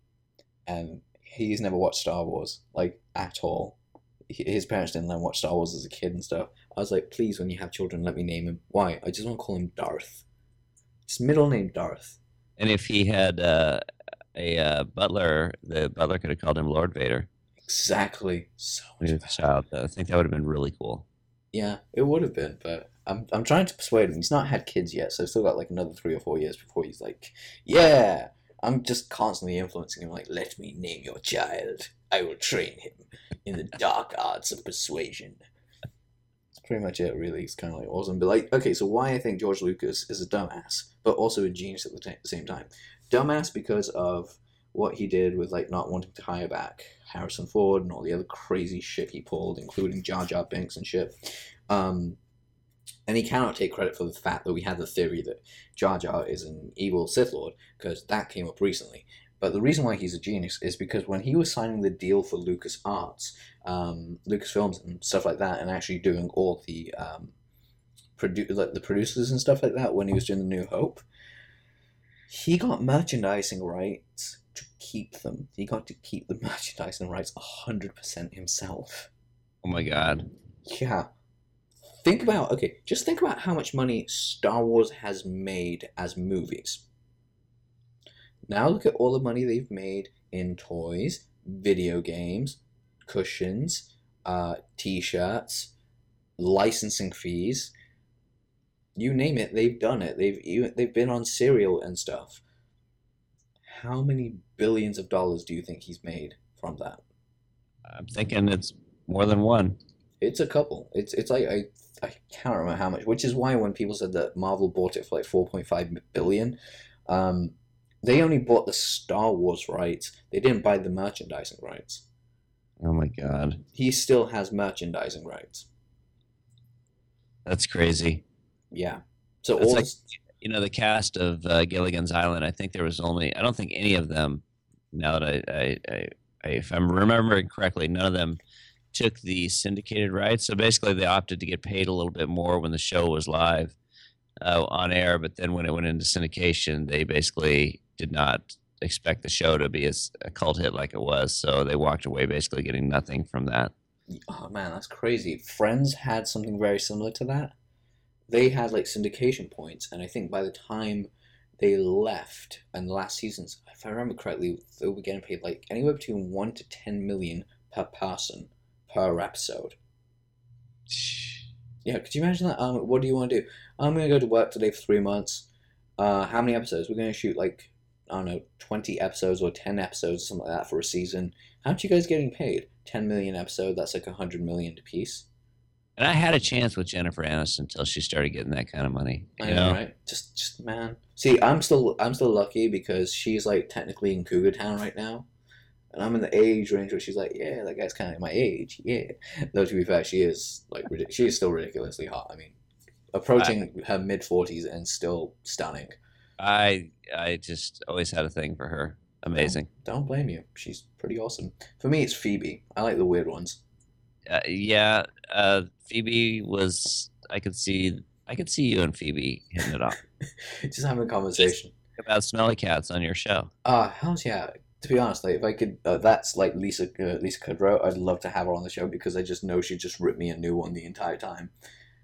S1: And he's never watched Star Wars, like, at all. His parents didn't let him watch Star Wars as a kid and stuff. I was like, please, when you have children, let me name him. Why? I just want to call him Darth. His middle name, Darth.
S2: And if he had uh, a uh, butler, the butler could have called him Lord Vader
S1: Exactly. So much
S2: child. I think that would have been really cool.
S1: Yeah, it would have been, but I'm I'm trying to persuade him. He's not had kids yet, so I've still got like another three or four years before he's like, yeah. I'm just constantly influencing him, like, let me name your child. I will train him in the dark arts of persuasion. That's pretty much it, really. It's kind of like awesome. But like, okay, so why I think George Lucas is a dumbass, but also a genius at the t- same time. Dumbass because of what he did with like not wanting to hire back Harrison Ford and all the other crazy shit he pulled, including Jar Jar Binks and shit. Um, and he cannot take credit for the fact that we had the theory that Jar Jar is an evil Sith Lord, because that came up recently. But the reason why he's a genius is because when he was signing the deal for Lucas Arts, um, Lucasfilms and stuff like that, and actually doing all the um, produ- like the producers and stuff like that, when he was doing the New Hope, he got merchandising rights to keep them. He got to keep the (laughs) merchandising rights hundred percent himself.
S2: Oh my God.
S1: Yeah. Think about okay, just think about how much money Star Wars has made as movies. Now look at all the money they've made in toys, video games, cushions, uh, t-shirts, licensing fees. You name it, they've done it. They've even they've been on cereal and stuff. How many billions of dollars do you think he's made from that?
S2: I'm thinking it's more than one.
S1: It's a couple. It's it's like I I can't remember how much. Which is why when people said that Marvel bought it for like four point five billion, um, they only bought the Star Wars rights. They didn't buy the merchandising rights.
S2: Oh my God.
S1: He still has merchandising rights.
S2: That's crazy.
S1: Yeah. So
S2: That's
S1: all
S2: like-
S1: this,
S2: You know, the cast of uh, Gilligan's Island, I think there was only, I don't think any of them, now that I, I, I, I, if I'm remembering correctly, none of them took the syndicated rights. So basically, they opted to get paid a little bit more when the show was live uh, on air, but then when it went into syndication, they basically did not expect the show to be as a cult hit like it was. So they walked away basically getting nothing from that.
S1: oh man, that's crazy. Friends had something very similar to that. They had like syndication points, and I think by the time they left and the last season's, if I remember correctly, they were getting paid like anywhere between one to ten million per person per episode. Yeah, could you imagine that? Um, what do you want to do? I'm gonna go to work today for three months. Uh, how many episodes? We're gonna shoot like I don't know, twenty episodes or ten episodes, or something like that for a season. How much you guys getting paid? Ten million episode. That's like a hundred million a piece.
S2: And I had a chance with Jennifer Aniston until she started getting that kind of money.
S1: I know,
S2: know,
S1: right? Just, just man. See, I'm still, I'm still lucky because she's like technically in Cougar Town right now, and I'm in the age range where she's like, yeah, that guy's kind of my age, yeah. Though to be fair, she is like, she is still ridiculously hot. I mean, approaching her mid forties and still stunning.
S2: I I just always had a thing for her. Amazing.
S1: Don't blame you. She's pretty awesome. For me, it's Phoebe. I like the weird ones.
S2: uh, yeah, uh, Phoebe was. I could see. I could see you and Phoebe hitting it off (laughs)
S1: Just having a conversation.
S2: about smelly cats on your show.
S1: Uh, how's yeah. To be honest, like if I could, uh, that's like Lisa uh, Lisa Kudrow. I'd love to have her on the show because I just know she just ripped me a new one the entire time.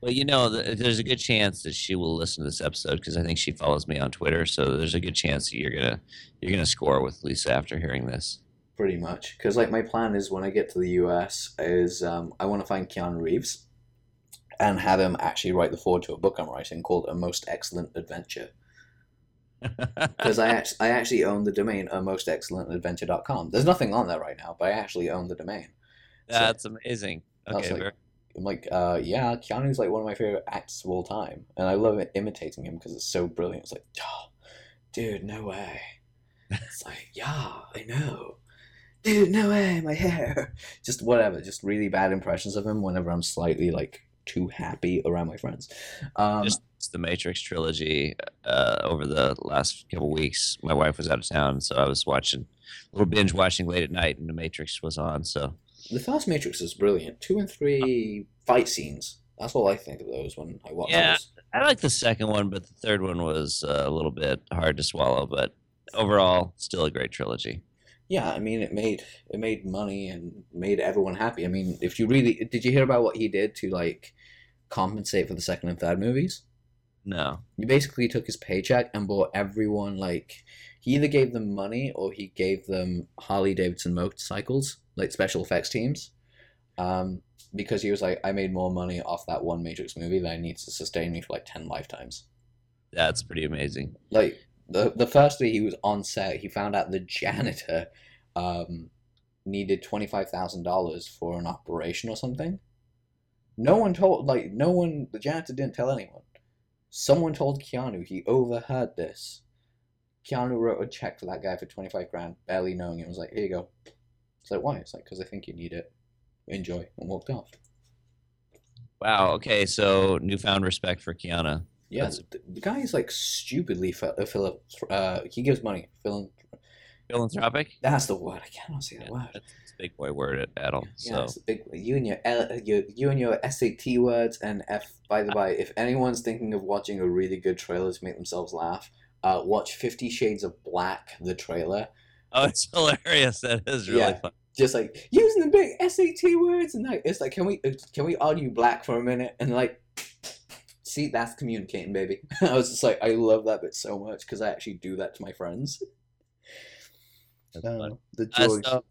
S2: Well, you know, there's a good chance that she will listen to this episode because I think she follows me on Twitter. So there's a good chance that you're gonna you're gonna score with Lisa after hearing this.
S1: Pretty much, because like my plan is when I get to the US is um, I want to find Keanu Reeves and have him actually write the forward to a book I'm writing called A Most Excellent Adventure. Because I (laughs) actually, I actually own the domain a most excellent adventure.com. There's nothing on there right now, but I actually own the domain.
S2: That's amazing.
S1: That's
S2: Okay,
S1: like- I'm like, uh, yeah, Keanu's like one of my favorite actors of all time, and I love imitating him because it's so brilliant. It's like, oh, dude, no way. It's (laughs) like, yeah, I know. Dude, no way, my hair. (laughs) Just whatever, just really bad impressions of him whenever I'm slightly like too happy around my friends. Um,
S2: just the Matrix trilogy uh, over the last couple weeks. My wife was out of town, so I was watching a little binge watching late at night, and the Matrix was on. So
S1: the first Matrix is brilliant. Two and three fight scenes. That's all I think of those when I watch
S2: Yeah.
S1: those.
S2: I like the second one, but the third one was uh, a little bit hard to swallow. But overall, still a great trilogy.
S1: Yeah, I mean, it made it made money and made everyone happy. I mean, if you really did, you hear about what he did to like compensate for the second and third movies?
S2: No,
S1: He basically took his paycheck and bought everyone like he either gave them money or he gave them Harley Davidson motorcycles, like special effects teams, um, because he was like, I made more money off that one Matrix movie that I need to sustain me for like ten lifetimes.
S2: that's pretty amazing.
S1: like the the first day he was on set, he found out the janitor um, needed twenty five thousand dollars for an operation or something. No one told like no one the janitor didn't tell anyone. Someone told Keanu he overheard this. Keanu wrote a check for that guy for twenty five grand, barely knowing it. Was like, here you go. It's like why? It's like because I think you need it. Enjoy and walked off.
S2: Wow. Okay, so newfound respect for Keanu.
S1: Yeah, the, the guy is like stupidly uh, uh, he gives money. Phil,
S2: Philanthropic.
S1: that's the word. I cannot say that
S2: Yeah,
S1: word.
S2: that's a big boy word at Adil.
S1: Yeah,
S2: So
S1: it's a big you and your, L, your you and your SAT words and F. By the by, if anyone's thinking of watching a really good trailer to make themselves laugh, uh, watch Fifty Shades of Black, the trailer. (laughs)
S2: oh, it's hilarious. That is really
S1: Yeah.
S2: fun.
S1: Just like using the big SAT words and like it's like, can we uh, can we argue black for a minute and like. See, that's communicating, baby. (laughs) I was just like, I love that bit so much because I actually do that to my friends. Uh,
S2: fun.
S1: the
S2: Uh,
S1: joy.
S2: so,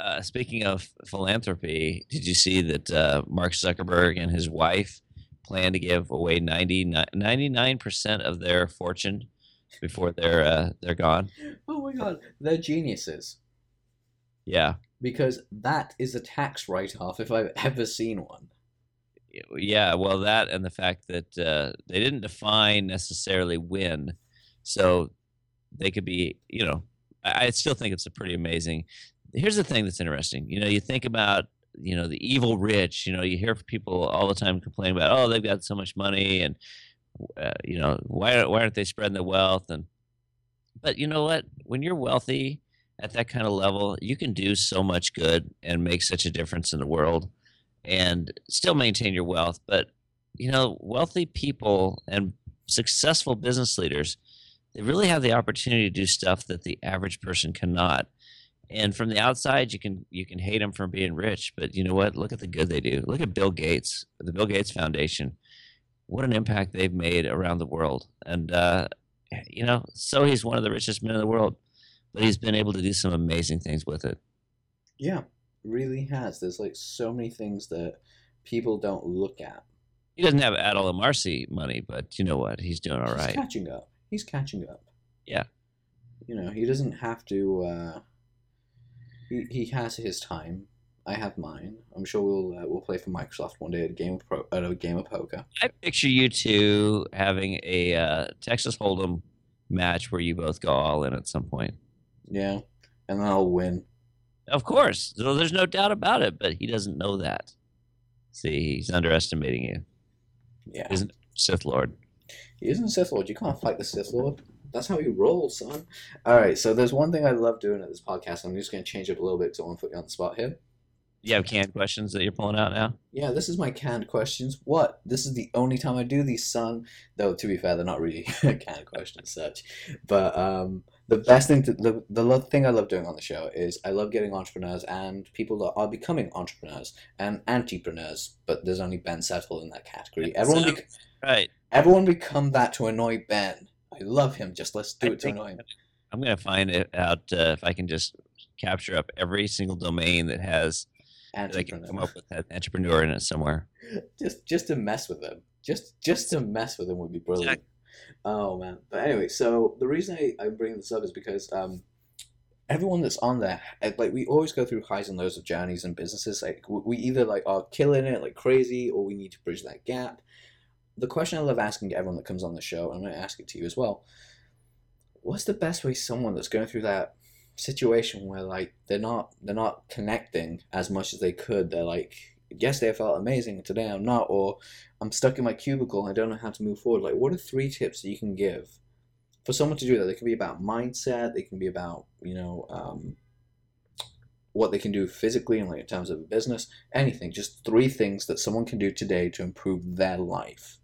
S2: uh, speaking of philanthropy, did you see that uh, Mark Zuckerberg and his wife plan to give away 99 percent of their fortune before they're uh, they're gone?
S1: oh my god, they're geniuses.
S2: Yeah,
S1: because that is a tax write-off if I've ever seen one.
S2: Yeah. Well, that and the fact that uh, they didn't define necessarily when, so they could be. You know, I, I still think it's a pretty amazing. Here's the thing that's interesting. You know, you think about you know the evil rich. You know, you hear people all the time complain about oh they've got so much money and uh, you know why why aren't they spreading the wealth and but you know what when you're wealthy at that kind of level you can do so much good and make such a difference in the world and still maintain your wealth but you know wealthy people and successful business leaders they really have the opportunity to do stuff that the average person cannot and from the outside you can you can hate them for being rich but you know what? Look at the good they do. Look at bill gates the bill gates foundation. What an impact they've made around the world and uh, you know so he's one of the richest men in the world but he's been able to do some amazing things with it.
S1: Yeah, really has. There's like so many things that people don't look at.
S2: he doesn't have Amarsi money but you know what he's doing all
S1: He's
S2: right
S1: catching up. He's catching up.
S2: Yeah.
S1: You know, he doesn't have to. Uh, he he has his time. I have mine. I'm sure we'll uh, we'll play for Microsoft one day at a game of pro, at a game of poker.
S2: i picture you two having a uh, texas hold'em match where you both go all in at some point
S1: Yeah, and then I'll win.
S2: Of course. So there's no doubt about it, but he doesn't know that. See, he's underestimating you.
S1: Yeah,
S2: Isn't Sith Lord?
S1: he isn't Sith Lord. You can't fight the Sith Lord. That's how he rolls, son. All right, so there's one thing I love doing at this podcast. I'm just going to change up a little bit because I want to put you on the spot here.
S2: You have canned questions that you're pulling out now?
S1: Yeah, this is my canned questions. What? This is the only time I do these, son. Though to be fair, they're not really (laughs) canned questions, such. But um, the best thing to the the lo- thing I love doing on the show is I love getting entrepreneurs and people that are becoming entrepreneurs and entrepreneurs. But there's only Ben Settle in that category. Everyone,
S2: So-
S1: bec-
S2: Right.
S1: everyone become that to annoy Ben. I love him. Just let's do
S2: I
S1: it to annoy him.
S2: I'm gonna find it out uh, if I can just capture up every single domain that has that I can come up with that entrepreneur in it somewhere. (laughs)
S1: just just to mess with them. Just just to mess with them would be brilliant. Oh man. But anyway, so the reason I, I bring this up is because um everyone that's on there eh, like we always go through highs and lows of journeys and businesses like we either like are killing it like crazy or we need to bridge that gap the question i love asking everyone that comes on the show and i'm going to ask it to you as well what's the best way someone that's going through that situation where like they're not they're not connecting as much as they could they're like yesterday i felt amazing today i'm not or i'm stuck in my cubicle and i don't know how to move forward like what are three tips that you can give for someone to do that they can be about mindset they can be about you know um, what they can do physically and like in terms of business anything just three things that someone can do today to improve their life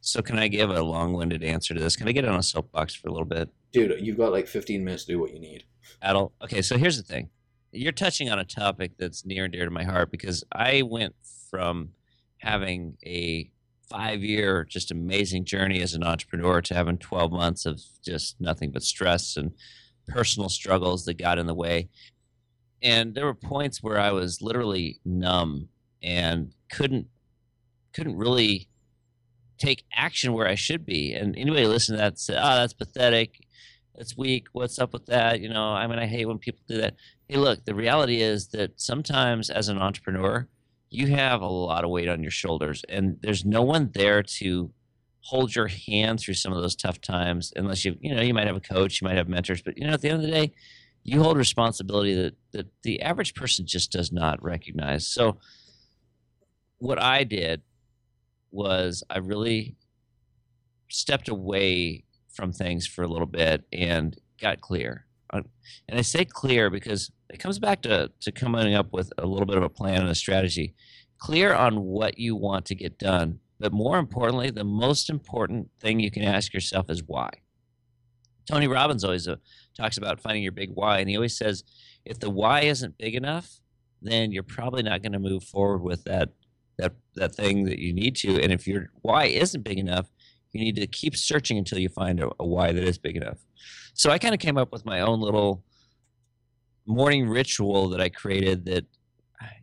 S2: So can I give a long-winded answer to this? Can I get on a soapbox for a little bit?
S1: dude you've got like 15 minutes to do what you need
S2: Adil. Okay, so here's the thing. You're touching on a topic that's near and dear to my heart because I went from having a five year just amazing journey as an entrepreneur to having 12 months of just nothing but stress and personal struggles that got in the way. And there were points where I was literally numb and couldn't couldn't really take action where I should be. And anybody listen to that said, "Oh, ah, that's pathetic. That's weak. What's up with that?" You know, I mean, I hate when people do that. Hey, look, the reality is that sometimes as an entrepreneur, you have a lot of weight on your shoulders, and there's no one there to hold your hand through some of those tough times unless you you know you might have a coach you might have mentors but you know at the end of the day you hold responsibility that, that the average person just does not recognize. So what i did was i really stepped away from things for a little bit and got clear. And i say clear because it comes back to, to coming up with a little bit of a plan and a strategy clear on what you want to get done but more importantly, the most important thing you can ask yourself is why. Tony Robbins always uh, talks about finding your big why, and he always says, if the why isn't big enough, then you're probably not going to move forward with that that that thing that you need to. And if your why isn't big enough, you need to keep searching until you find a, a why that is big enough. So I kind of came up with my own little morning ritual that I created that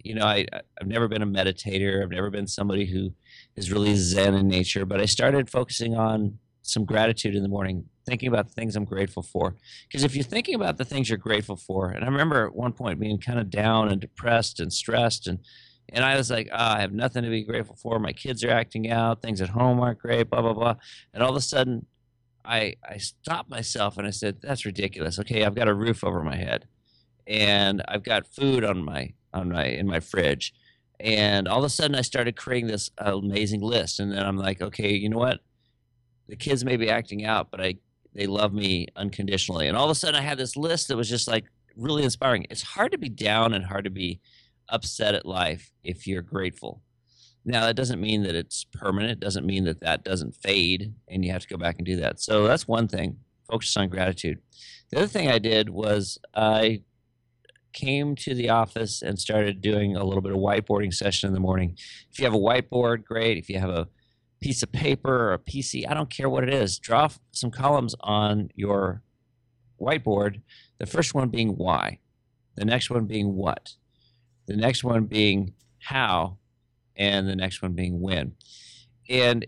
S2: you know I I've never been a meditator. I've never been somebody who is really zen in nature, but I started focusing on some gratitude in the morning, thinking about the things I'm grateful for. Because if you're thinking about the things you're grateful for, and I remember at one point being kind of down and depressed and stressed and and I was like, ah, I have nothing to be grateful for. My kids are acting out. Things at home aren't great. Blah blah blah. And all of a sudden, I I stopped myself and I said, that's ridiculous. Okay, I've got a roof over my head, and I've got food on my on my in my fridge, and all of a sudden I started creating this amazing list. And then I'm like, okay, you know what? The kids may be acting out, but I they love me unconditionally. And all of a sudden I had this list that was just like really inspiring. It's hard to be down and hard to be upset at life if you're grateful. Now that doesn't mean that it's permanent. Doesn't mean that that doesn't fade and you have to go back and do that. So that's one thing. Focus on gratitude. The other thing I did was I came to the office and started doing a little bit of whiteboarding session in the morning. If you have a whiteboard, great. If you have a piece of paper or a PC, I don't care what it is. Draw some columns on your whiteboard. The first one being why, the next one being what, the next one being how, and the next one being when. And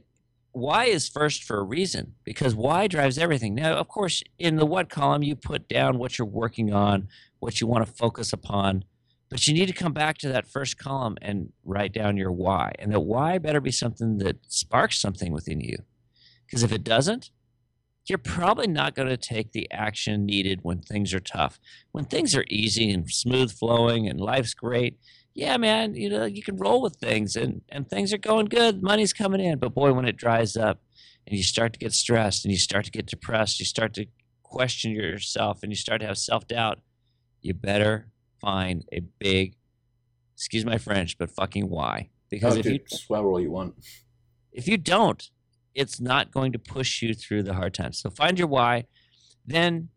S2: why is first for a reason because why drives everything. Now, of course, in the what column, you put down what you're working on, what you want to focus upon, but you need to come back to that first column and write down your why. And that why better be something that sparks something within you. Because if it doesn't, you're probably not going to take the action needed when things are tough. When things are easy and smooth flowing and life's great, yeah, man, you know, you can roll with things and, and things are going good, money's coming in. But boy, when it dries up and you start to get stressed and you start to get depressed, you start to question yourself and you start to have self doubt, you better find a big, excuse my French, but fucking why. Because
S1: Oh,
S2: if you
S1: swear all you want.
S2: if you don't, it's not going to push you through the hard times. So find your why, then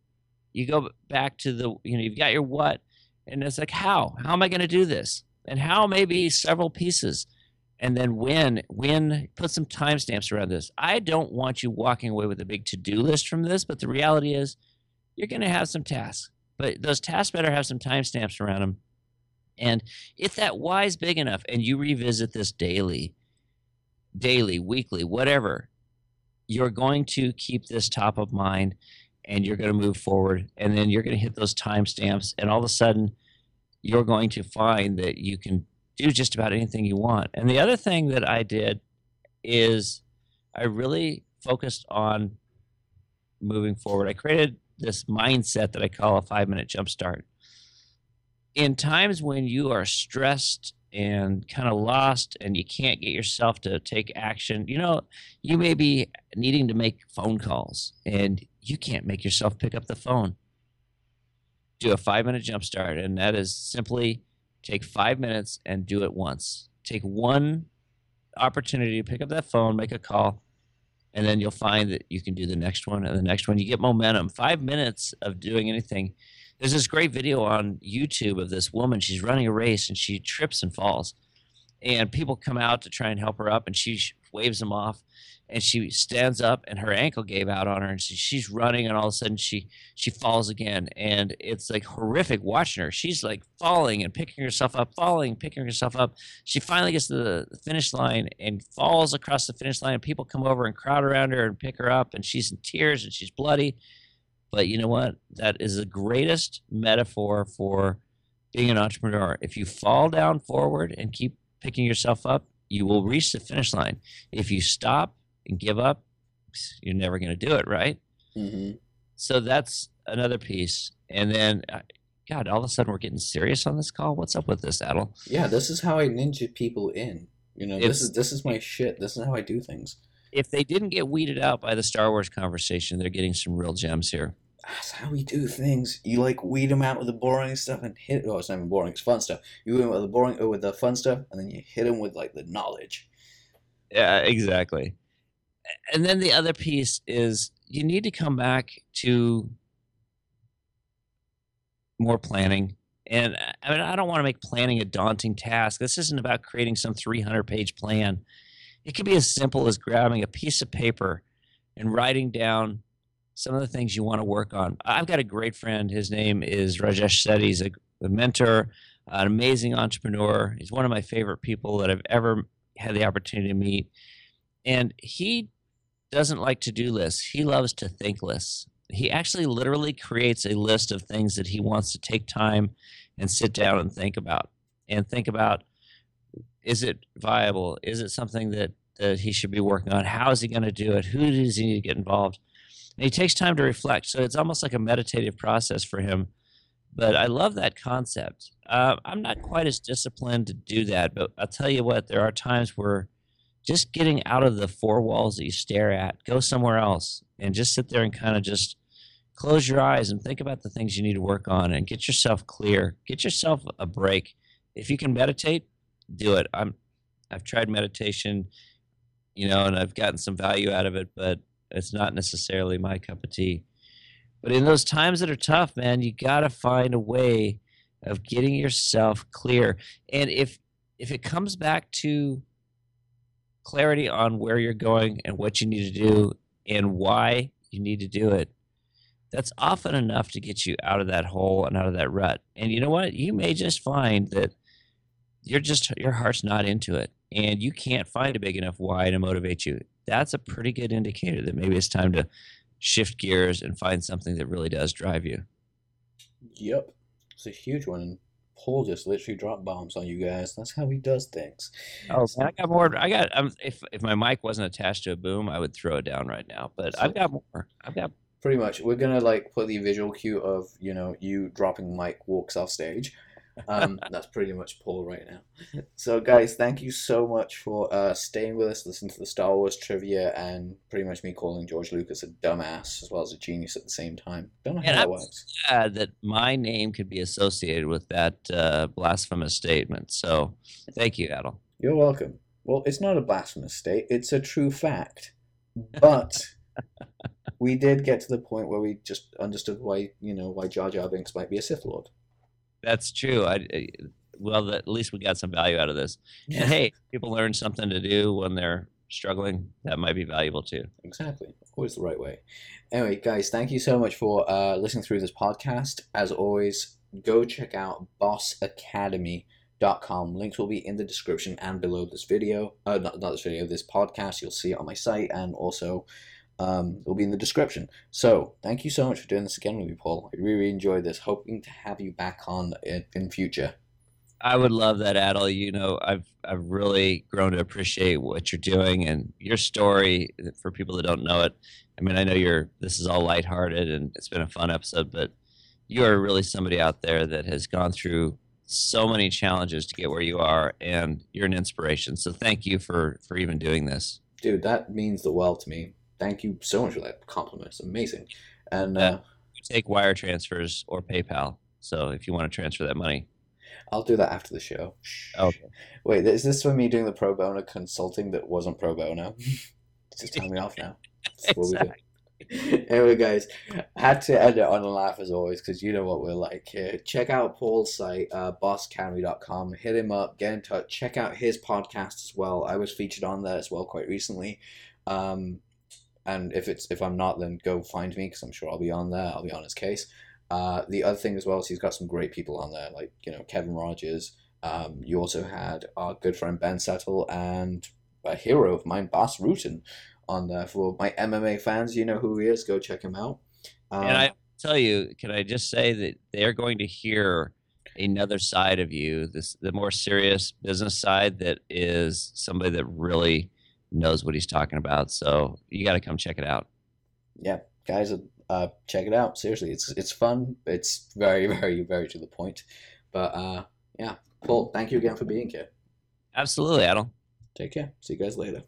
S2: you go back to the you know you've got your what, and it's like how how am I going to do this, and how maybe several pieces, and then when when put some timestamps around this. I don't want you walking away with a big to do list from this, but the reality is you're going to have some tasks, but those tasks better have some timestamps around them. And if that why is big enough, and you revisit this daily, daily, weekly, whatever, you're going to keep this top of mind and you're going to move forward. And then you're going to hit those timestamps. And all of a sudden, you're going to find that you can do just about anything you want. And the other thing that I did is I really focused on moving forward. I created this mindset that I call a five minute jump start. In times when you are stressed and kind of lost and you can't get yourself to take action, you know, you may be needing to make phone calls and you can't make yourself pick up the phone. Do a five minute jump start, and that is simply take five minutes and do it once. Take one opportunity to pick up that phone, make a call, and then you'll find that you can do the next one and the next one. You get momentum. Five minutes of doing anything. There's this great video on YouTube of this woman. She's running a race and she trips and falls. And people come out to try and help her up, and she waves them off. And she stands up, and her ankle gave out on her, and she, she's running, and all of a sudden she she falls again, and it's like horrific watching her. She's like falling and picking herself up, falling, picking herself up. She finally gets to the finish line and falls across the finish line. And people come over and crowd around her and pick her up, and she's in tears and she's bloody. But you know what? That is the greatest metaphor for being an entrepreneur. If you fall down forward and keep picking yourself up, you will reach the finish line. If you stop and give up, you're never going to do it, right?
S1: hmm
S2: So that's another piece. And then, uh, God, all of a sudden we're getting serious on this call. What's up with this, Adil?
S1: Yeah, this is how I ninja people in. You know, this is this is my shit. This is how I do things.
S2: If they didn't get weeded out by the Star Wars conversation, they're getting some real gems here.
S1: That's how we do things. You like weed them out with the boring stuff and hit. Oh, it's not even boring. It's fun stuff. You weed 'em with the boring, or with the fun stuff, and then you hit them with like the knowledge.
S2: Yeah, exactly. And then the other piece is you need to come back to more planning. And uh, I mean, I don't want to make planning a daunting task. This isn't about creating some 300 page plan. It could be as simple as grabbing a piece of paper and writing down some of the things you want to work on. I've got a great friend. His name is Rajesh Setty. He's a, a mentor, an amazing entrepreneur. He's one of my favorite people that I've ever had the opportunity to meet. And he doesn't like to do lists. He loves to think lists. He actually literally creates a list of things that he wants to take time and sit down and think about. And think about is it viable? Is it something that, that he should be working on? How is he going to do it? Who does he need to get involved? And he takes time to reflect. So it's almost like a meditative process for him. But I love that concept. Uh, I'm not quite as disciplined to do that, but I'll tell you what, there are times where just getting out of the four walls that you stare at, go somewhere else and just sit there and kind of just close your eyes and think about the things you need to work on and get yourself clear. Get yourself a break. If you can meditate, do it. I'm I've tried meditation, you know, and I've gotten some value out of it, but it's not necessarily my cup of tea. But in those times that are tough, man, you got to find a way of getting yourself clear. And if if it comes back to clarity on where you're going and what you need to do and why you need to do it, that's often enough to get you out of that hole and out of that rut. And you know what? You may just find that you're just your heart's not into it and you can't find a big enough why to motivate you. That's a pretty good indicator that maybe it's time to shift gears and find something that really does drive you.
S1: Yep, it's a huge one. Paul just literally drop bombs on you guys. That's how he does things.
S2: Oh, man, I got more. I got. Um, if if my mic wasn't attached to a boom, I would throw it down right now. But I've got more. I've got.
S1: Pretty much, we're gonna like put the visual cue of you know you dropping mic walks off stage. Um, (laughs) that's pretty much Paul right now. (laughs) So, guys, thank you so much for uh, staying with us, listening to the Star Wars trivia, and pretty much me calling George Lucas a dumbass as well as a genius at the same time. Don't know how
S2: And
S1: that
S2: I'm
S1: works.
S2: glad that my name could be associated with that uh, blasphemous statement. So thank you, Adil.
S1: You're welcome. Well, it's not a blasphemous state, it's a true fact. But (laughs) we did get to the point where we just understood why, you know, why Jar Jar Binks might be a Sith Lord.
S2: That's true. I, I- well, at least we got some value out of this. And hey, people learn something to do when they're struggling. That might be valuable too.
S1: Exactly. Always the right way. Anyway, guys, thank you so much for uh, listening through this podcast. As always, go check out bossacademy.com. Links will be in the description and below this video. Uh, not, not this video, this podcast. You'll see it on my site and also um, it'll be in the description. So, thank you so much for doing this again with me, Paul. I really enjoyed this. Hoping to have you back on in, in future.
S2: I would love that, Adil. You know, I've I've really grown to appreciate what you're doing and your story. For people that don't know it, I mean, I know you're. This is all lighthearted and it's been a fun episode, but you are really somebody out there that has gone through so many challenges to get where you are, and you're an inspiration. So thank you for for even doing this.
S1: Dude, that means the world to me. Thank you so much for that compliment. It's amazing. And uh.
S2: Take wire transfers or PayPal. So if you want to transfer that money,
S1: I'll do that after the show.
S2: Okay.
S1: Wait, is this for me doing the pro bono consulting that wasn't pro bono? (laughs) Just tell me off now. That's what we. (laughs) Anyway, guys, I had to end it on a laugh as always because you know what we're like here. Check out Paul's site, uh, bossacademy.com. Hit him up, get in touch. Check out his podcast as well. I was featured on there as well quite recently. Um, and if it's if I'm not, then go find me because I'm sure I'll be on there. I'll be on his case. Uh, the other thing as well is he's got some great people on there, like you know Kevin Rogers. Um, you also had our good friend Ben Settle and a hero of mine, Bas Rutten, on there. For my MMA fans, you know who he is. Go check him out. Um,
S2: And I tell you, can I just say that they're going to hear another side of you, this the more serious business side that is somebody that really knows what he's talking about. So you got to come check it out.
S1: yeah, guys, uh, check it out. Seriously, it's it's fun. It's very, (laughs) very, very to the point. But uh, yeah, Paul, thank you again for being here.
S2: Absolutely, Adam.
S1: Take care. See you guys later.